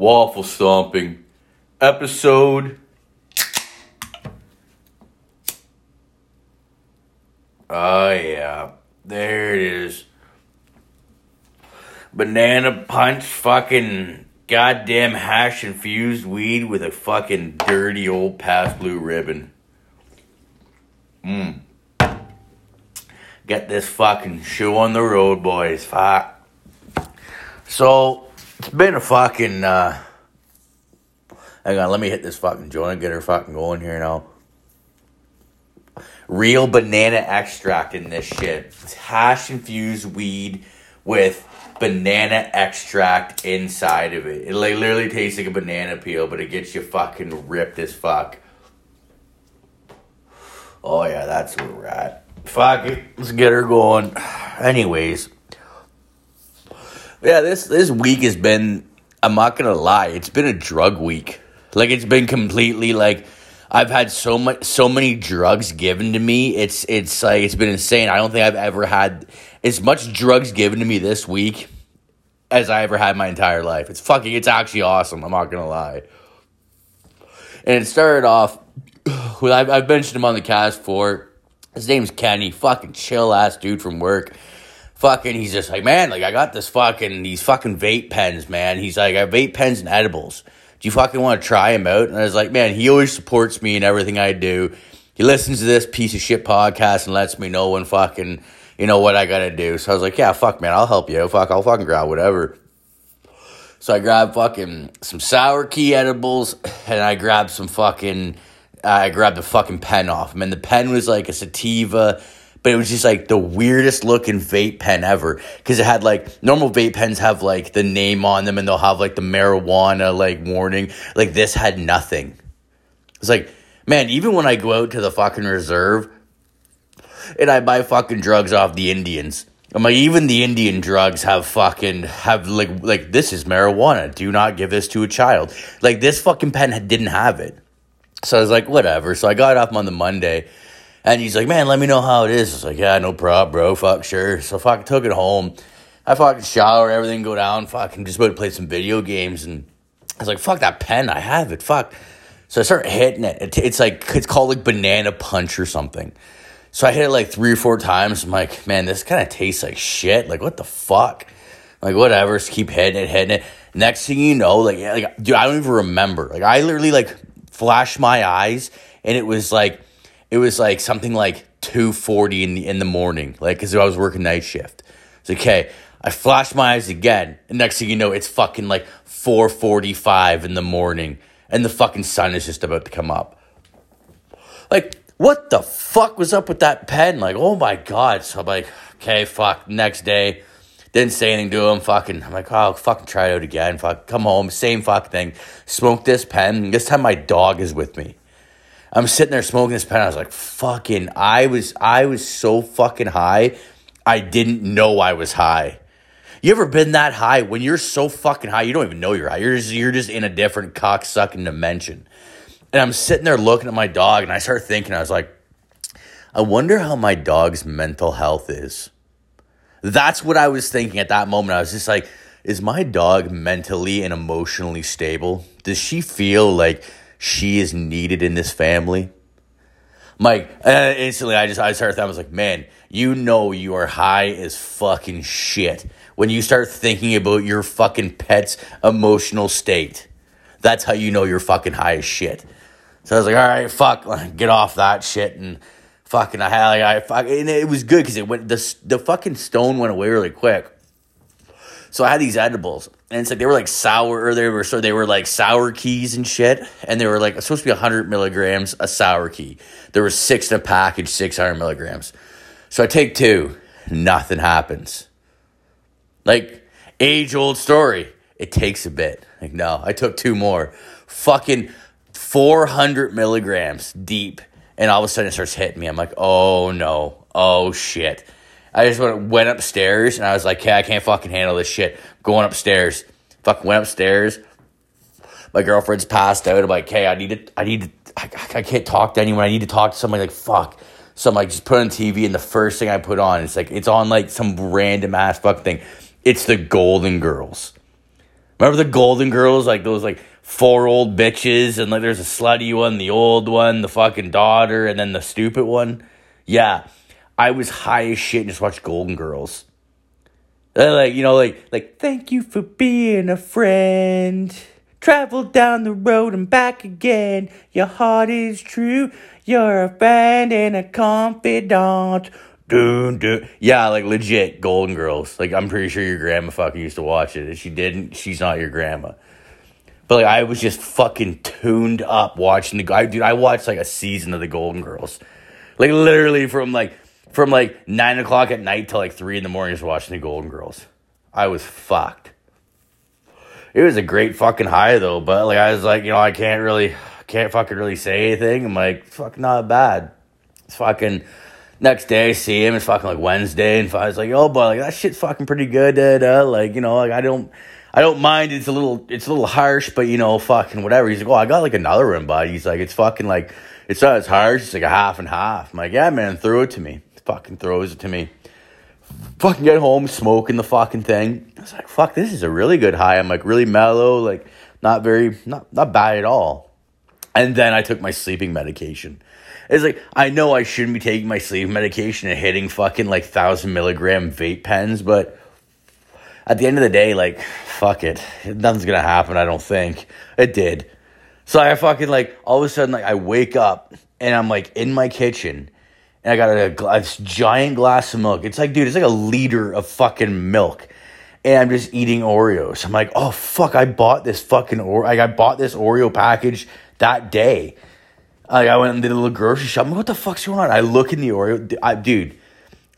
Waffle Stomping, episode. Oh, yeah. There it is. Banana punch fucking goddamn hash infused weed with a fucking dirty old Pabst Blue Ribbon. Mmm. Get this fucking shoe on the road, boys. Fuck. So, it's been a fucking, uh, hang on, let me hit this fucking joint, get her fucking going here now. Real banana extract in this shit. Hash infused weed with banana extract inside of it. It like literally tastes like a banana peel, but it gets you fucking ripped as fuck. Oh yeah, that's where we're at. Fuck it, let's get her going. Anyways, yeah, this this week has been. I'm not gonna lie, it's been a drug week. Like it's been completely like. I've had so much, so many drugs given to me. It's it's like it's been insane. I don't think I've ever had as much drugs given to me this week as I ever had my entire life. It's fucking, it's actually awesome. I'm not gonna lie. And it started off with I've, I've mentioned him on the cast for. His name's Kenny, fucking chill ass dude from work. Fucking, he's just like, man, like I got this fucking these fucking vape pens, man. He's like, I vape pens and edibles. Do you fucking want to try him out? And I was like, man, he always supports me in everything I do. He listens to this piece of shit podcast and lets me know when fucking, you know, what I gotta do. So I was like, yeah, fuck, man, I'll help you. Fuck, I'll fucking grab whatever. So I grabbed fucking some sour key edibles and I grabbed some fucking, I grabbed the fucking pen off him. And the pen was like a sativa but it was just like the weirdest looking vape pen ever. Because it had like normal vape pens have like the name on them and they'll have like the marijuana like warning. Like this had nothing. It's like man even when i go out to the fucking reserve and i buy fucking drugs off the indians i'm like even the indian drugs have fucking have like like this is marijuana. Do not give this to a child. Like this fucking pen didn't have it. So i was like whatever. So i got off on the monday and he's like, man, let me know how it is. It's like, yeah, no problem, bro. Fuck, sure. So fucking took it home. I fucking shower, everything go down, fucking just about to play some video games. And I was like, fuck that pen. I have it. Fuck. So I start hitting it. It's like, it's called like banana punch or something. So I hit it like three or four times. I'm like, man, this kind of tastes like shit. Like, what the fuck? Like, whatever. Just keep hitting it, hitting it. Next thing you know, like, like, dude, I don't even remember. Like, I literally like flashed my eyes and it was like, it was like something like 2.40 in the, in the morning, like, because I was working night shift. It's okay. I flash my eyes again, and next thing you know, it's fucking like 4.45 in the morning, and the fucking sun is just about to come up. Like, what the fuck was up with that pen? Like, oh my god. So I'm like, okay, fuck. Next day, didn't say anything to him. Fucking, I'm like, oh, I'll fucking try it out again. Fuck, come home, same fuck thing. Smoke this pen. This time my dog is with me. I'm sitting there smoking this pen. I was like, fucking, I was, I was so fucking high. I didn't know I was high. You ever been that high when you're so fucking high, you don't even know you're high. You're just, you're just in a different cocksucking dimension. And I'm sitting there looking at my dog and I start thinking, I was like, I wonder how my dog's mental health is. That's what I was thinking at that moment. I was just like, is my dog mentally and emotionally stable? Does she feel like she is needed in this family. Mike, and instantly I just I started thinking, I was like, man, you know you are high as fucking shit when you start thinking about your fucking pet's emotional state. That's how you know you're fucking high as shit. So I was like, all right, fuck, get off that shit and fucking I had like I fuck, and it was good because it went the the fucking stone went away really quick. So I had these edibles, and it's like they were like sour, or they were so they were like sour keys and shit, and they were like supposed to be hundred milligrams a sour key. There was six in a package, six hundred milligrams. So I take two, nothing happens. Like age old story. It takes a bit. Like no, I took two more, fucking four hundred milligrams deep, and all of a sudden it starts hitting me. I'm like, oh no, oh shit. I just went, went upstairs and I was like, okay, I can't fucking handle this shit. Going upstairs. Fucking went upstairs. My girlfriend's passed out. I'm like, hey, I need to, I need to, I, I can't talk to anyone. I need to talk to somebody. Like, fuck. So I'm like, just put on TV and the first thing I put on, it's like, it's on like some random ass fuck thing. It's the Golden Girls. Remember the Golden Girls, like those like four old bitches, and like there's a slutty one, the old one, the fucking daughter, and then the stupid one. Yeah, I was high as shit and just watched Golden Girls. Uh, like you know, like like thank you for being a friend. Travel down the road and back again. Your heart is true. You're a friend and a confidant. Dun, dun. Yeah, like legit Golden Girls. Like I'm pretty sure your grandma fucking used to watch it. If she didn't, she's not your grandma. But like I was just fucking tuned up watching the guy. Dude, I watched like a season of the Golden Girls. Like literally from like from like nine o'clock at night till like three in the morning just watching the Golden Girls. I was fucked. It was a great fucking high though, but like I was like, you know, I can't really can't fucking really say anything. I'm like, fuck not bad. It's fucking next day I see him. It's fucking like Wednesday, and I was like, "Oh, boy, like that shit's fucking pretty good." Uh, like you know, like I don't, I don't mind. It's a little, it's a little harsh, but you know, fucking whatever. He's like, "Oh, I got like another one, bud." He's like, "It's fucking like, it's not as harsh. It's like a half and half." I'm like, "Yeah, man, throw it to me." Fucking throws it to me. Fucking get home, smoking the fucking thing. I was like, "Fuck, this is a really good high." I'm like, really mellow, like not very, not not bad at all. And then I took my sleeping medication. It's like I know I shouldn't be taking my sleep medication and hitting fucking like thousand milligram vape pens, but at the end of the day, like fuck it, nothing's gonna happen. I don't think it did. So I fucking like all of a sudden like I wake up and I'm like in my kitchen and I got a, a giant glass of milk. It's like dude, it's like a liter of fucking milk. And I'm just eating Oreos. I'm like, oh fuck! I bought this fucking or like I bought this Oreo package that day like I went and did a little grocery shop. I'm like, what the fuck's going on? I look in the Oreo. I, dude,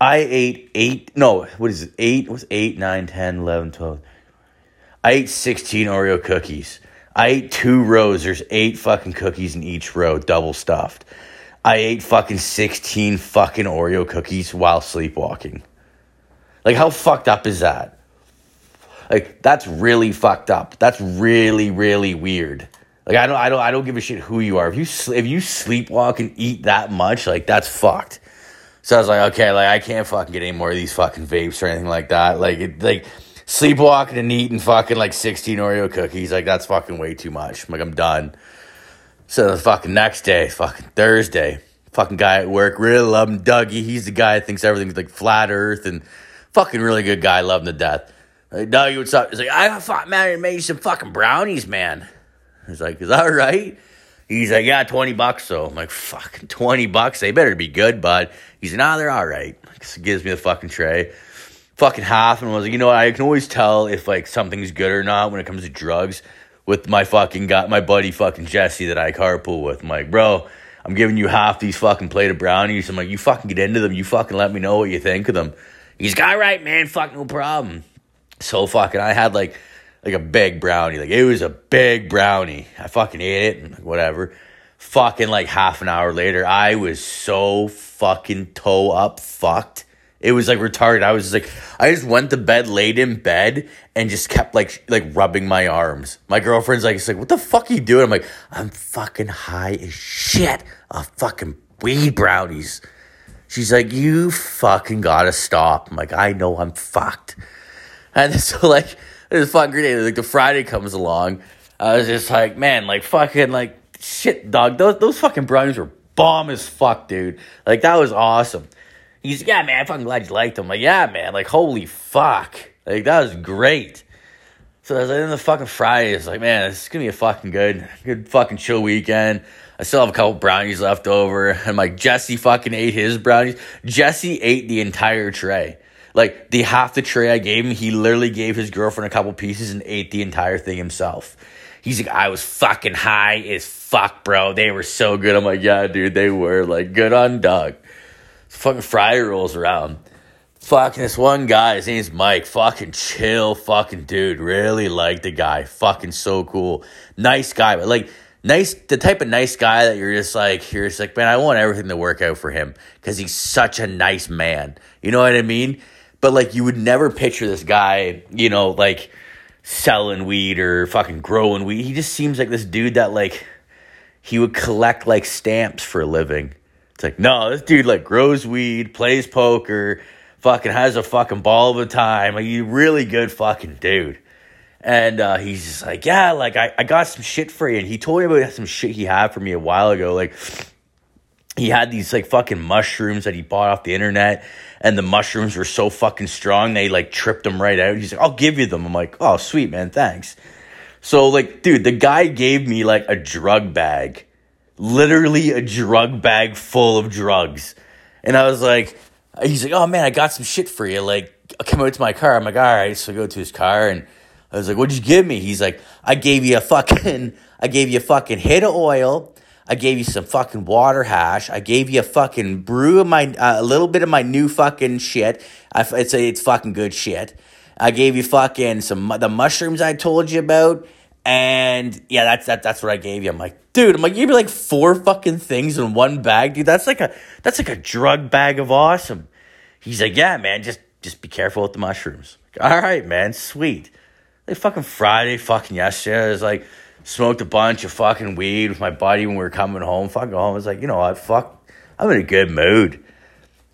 I ate eight. No, what is it? Eight? was eight, nine, 10, 11, 12. I ate 16 Oreo cookies. I ate two rows. There's eight fucking cookies in each row, double stuffed. I ate fucking 16 fucking Oreo cookies while sleepwalking. Like, how fucked up is that? Like, that's really fucked up. That's really, really weird. Like I don't, I don't, I don't give a shit who you are. If you if you sleepwalk and eat that much, like that's fucked. So I was like, okay, like I can't fucking get any more of these fucking vapes or anything like that. Like it, like sleepwalking and eating fucking like sixteen Oreo cookies, like that's fucking way too much. Like I'm done. So the fucking next day, fucking Thursday, fucking guy at work, really love him, Dougie. He's the guy that thinks everything's like flat Earth and fucking really good guy, love him to death. Like, Dougie, what's up? He's like, I thought, man, made you some fucking brownies, man. He's like, is that right? He's like, yeah, 20 bucks. So I'm like, fucking 20 bucks. They better be good, bud. He's like, nah, they're all right. So gives me the fucking tray. Fucking half. And I was like, you know what? I can always tell if like something's good or not when it comes to drugs with my fucking got my buddy fucking Jesse that I carpool with. I'm like, bro, I'm giving you half these fucking plate of brownies. I'm like, you fucking get into them. You fucking let me know what you think of them. He's got right, man. Fuck no problem. So fucking, I had like like a big brownie. Like it was a big brownie. I fucking ate it and whatever. Fucking like half an hour later, I was so fucking toe up fucked. It was like retarded. I was just like, I just went to bed, laid in bed, and just kept like like rubbing my arms. My girlfriend's like, it's like, what the fuck are you doing? I'm like, I'm fucking high as shit of fucking weed brownies. She's like, you fucking gotta stop. I'm like, I know I'm fucked. And so like it was fucking great. Like the Friday comes along, I was just like, man, like fucking like shit, dog. Those those fucking brownies were bomb as fuck, dude. Like that was awesome. He's like, yeah, man. I'm fucking glad you liked them. Like yeah, man. Like holy fuck. Like that was great. So I was like, in the fucking Friday, it's like, man, this is gonna be a fucking good, good fucking chill weekend. I still have a couple brownies left over. And like Jesse fucking ate his brownies. Jesse ate the entire tray. Like the half the tray I gave him, he literally gave his girlfriend a couple pieces and ate the entire thing himself. He's like, I was fucking high as fuck, bro. They were so good. I'm like, yeah, dude, they were like good on Doug. Fucking Friday rolls around. Fucking this one guy, his name's Mike. Fucking chill, fucking dude. Really like the guy. Fucking so cool. Nice guy, but like nice the type of nice guy that you're just like you're just like, man, I want everything to work out for him because he's such a nice man. You know what I mean? But like you would never picture this guy, you know, like selling weed or fucking growing weed. He just seems like this dude that like he would collect like stamps for a living. It's like, no, this dude like grows weed, plays poker, fucking has a fucking ball of a time. Like really good fucking dude. And uh, he's just like, yeah, like I, I got some shit for you. And he told me about some shit he had for me a while ago. Like he had these like fucking mushrooms that he bought off the internet and the mushrooms were so fucking strong they like tripped him right out. He's like, I'll give you them. I'm like, oh sweet man, thanks. So like, dude, the guy gave me like a drug bag, literally a drug bag full of drugs, and I was like, he's like, oh man, I got some shit for you. Like, come out to my car. I'm like, all right. So I go to his car and I was like, what'd you give me? He's like, I gave you a fucking, I gave you a fucking hit of oil I gave you some fucking water hash. I gave you a fucking brew of my uh, a little bit of my new fucking shit. I, it's it's fucking good shit. I gave you fucking some the mushrooms I told you about, and yeah, that's that, that's what I gave you. I'm like, dude, I'm like, you gave me like four fucking things in one bag, dude. That's like a that's like a drug bag of awesome. He's like, yeah, man, just just be careful with the mushrooms. Like, All right, man, sweet. Like fucking Friday, fucking yesterday, I was like smoked a bunch of fucking weed with my buddy when we were coming home. Fucking home. I was like, you know what? Fuck. I'm in a good mood.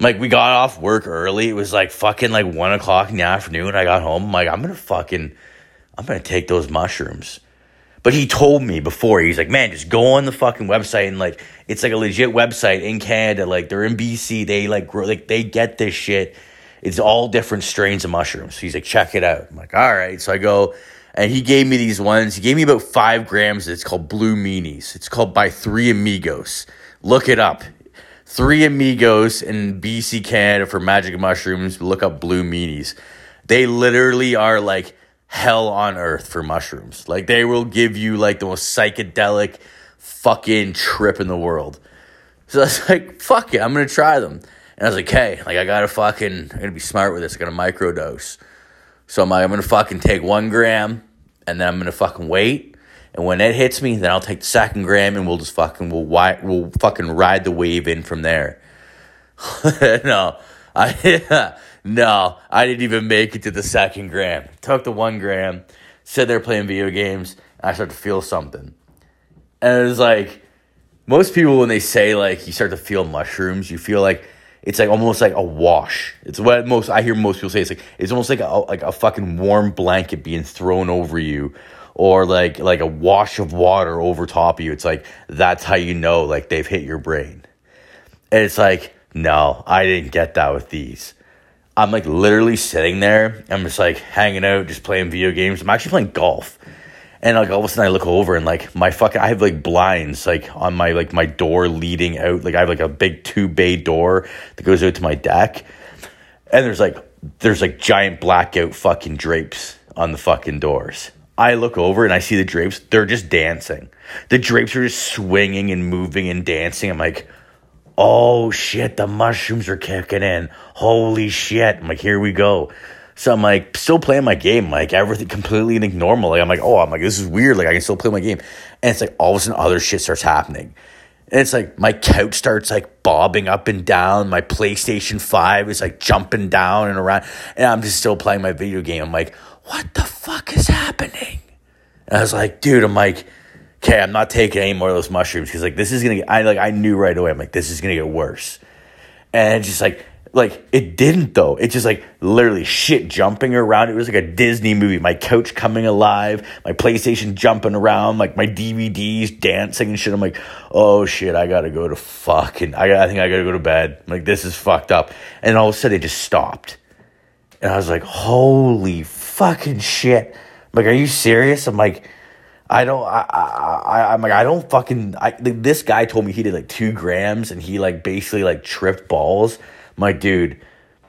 Like, we got off work early. It was like fucking like one o'clock in the afternoon. I got home. I'm like, I'm to fucking, I'm to take those mushrooms. But he told me before, he's like, man, just go on the fucking website and like, it's like a legit website in Canada. Like, they're in BC. They like grow, like, they get this shit. It's all different strains of mushrooms. He's like, check it out. I'm like, all right. So I go, and he gave me these ones. He gave me about five grams. It's called Blue Meanies. It's called by Three Amigos. Look it up. Three Amigos in BC, Canada for magic mushrooms. Look up Blue Meanies. They literally are like hell on earth for mushrooms. Like they will give you like the most psychedelic fucking trip in the world. So I was like, fuck it, I'm gonna try them. And I was like, hey, like I gotta fucking, I'm gonna be smart with this. I gotta microdose. So I'm like, I'm gonna fucking take one gram and then I'm gonna fucking wait. And when it hits me, then I'll take the second gram and we'll just fucking we'll we'll fucking ride the wave in from there. no, I no, I didn't even make it to the second gram. Took the one gram, sat there playing video games, and I started to feel something. And it was like most people when they say like you start to feel mushrooms, you feel like it's like almost like a wash. It's what most I hear most people say. It's like it's almost like a like a fucking warm blanket being thrown over you, or like like a wash of water over top of you. It's like that's how you know like they've hit your brain. And it's like no, I didn't get that with these. I'm like literally sitting there. I'm just like hanging out, just playing video games. I'm actually playing golf. And like all of a sudden I look over and like my fucking I have like blinds like on my like my door leading out. Like I have like a big two bay door that goes out to my deck. And there's like there's like giant blackout fucking drapes on the fucking doors. I look over and I see the drapes. They're just dancing. The drapes are just swinging and moving and dancing. I'm like, oh shit, the mushrooms are kicking in. Holy shit. I'm like, here we go. So I'm like still playing my game, like everything completely like normal. Like I'm like, oh, I'm like this is weird. Like I can still play my game, and it's like all of a sudden other shit starts happening, and it's like my couch starts like bobbing up and down. My PlayStation Five is like jumping down and around, and I'm just still playing my video game. I'm like, what the fuck is happening? And I was like, dude, I'm like, okay, I'm not taking any more of those mushrooms because like this is gonna. Get, I like I knew right away. I'm like, this is gonna get worse, and it's just like like it didn't though. It just like literally shit jumping around. It was like a Disney movie. My couch coming alive, my PlayStation jumping around, like my DVDs dancing and shit. I'm like, oh shit, I gotta go to fucking. I I think I gotta go to bed. I'm like this is fucked up. And all of a sudden it just stopped, and I was like, holy fucking shit. I'm like, are you serious? I'm like. I don't. I, I. I'm like. I don't fucking. I. This guy told me he did like two grams, and he like basically like tripped balls. I'm like, dude,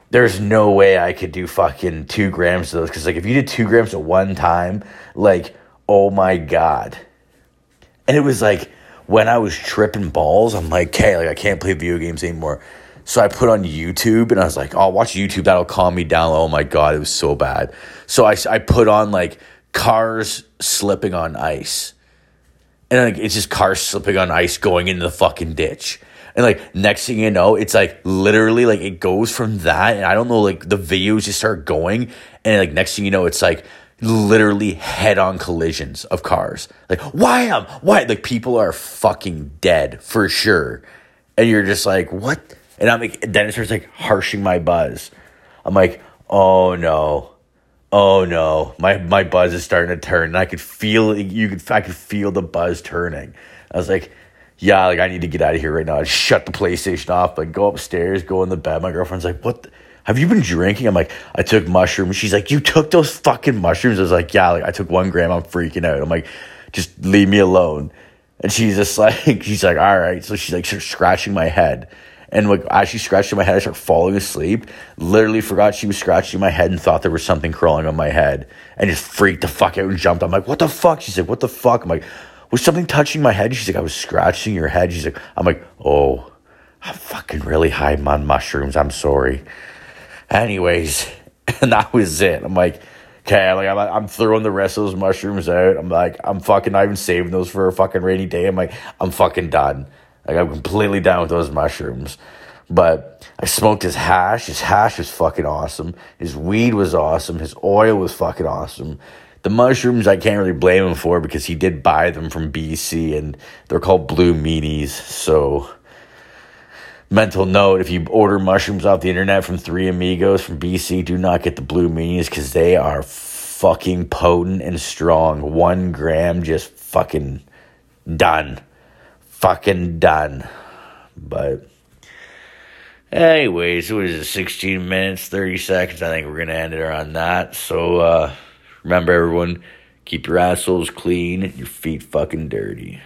there's no way I could do fucking two grams of those. Cause like if you did two grams at one time, like, oh my God. And it was like when I was tripping balls, I'm like, okay, like I can't play video games anymore. So I put on YouTube and I was like, oh, I'll watch YouTube. That'll calm me down. Oh my God, it was so bad. So I, I put on like cars slipping on ice. And like it's just cars slipping on ice going into the fucking ditch. And like next thing you know, it's like literally like it goes from that, and I don't know, like the videos just start going, and like next thing you know, it's like literally head on collisions of cars. Like wham, why? Like people are fucking dead for sure, and you're just like what? And I'm like, it starts like harshing my buzz. I'm like, oh no, oh no, my my buzz is starting to turn. And I could feel you could I could feel the buzz turning. I was like, yeah, like I need to get out of here right now. I shut the PlayStation off, like go upstairs, go in the bed. My girlfriend's like, what? The, have you been drinking? I'm like, I took mushrooms. She's like, you took those fucking mushrooms? I was like, yeah, like I took one gram. I'm freaking out. I'm like, just leave me alone. And she's just like, she's like, all right. So she's like, starts scratching my head. And like as she scratched my head, I start falling asleep. Literally forgot she was scratching my head and thought there was something crawling on my head and just freaked the fuck out and jumped. I'm like, what the fuck? She's like, what the fuck? I'm like, was something touching my head? She's like, I was scratching your head. She's like, I'm like, oh, I'm fucking really high on mushrooms. I'm sorry. Anyways, and that was it. I'm like, okay, like I'm, I'm throwing the rest of those mushrooms out. I'm like, I'm fucking not even saving those for a fucking rainy day. I'm like, I'm fucking done. Like I'm completely down with those mushrooms. But I smoked his hash. His hash was fucking awesome. His weed was awesome. His oil was fucking awesome. The mushrooms I can't really blame him for because he did buy them from BC and they're called blue meanies. So mental note if you order mushrooms off the internet from Three Amigos from BC, do not get the blue meanies because they are fucking potent and strong. One gram just fucking done fucking done. But, anyways, it was 16 minutes, 30 seconds. I think we're going to end it on that. So, uh, remember, everyone, keep your assholes clean and your feet fucking dirty.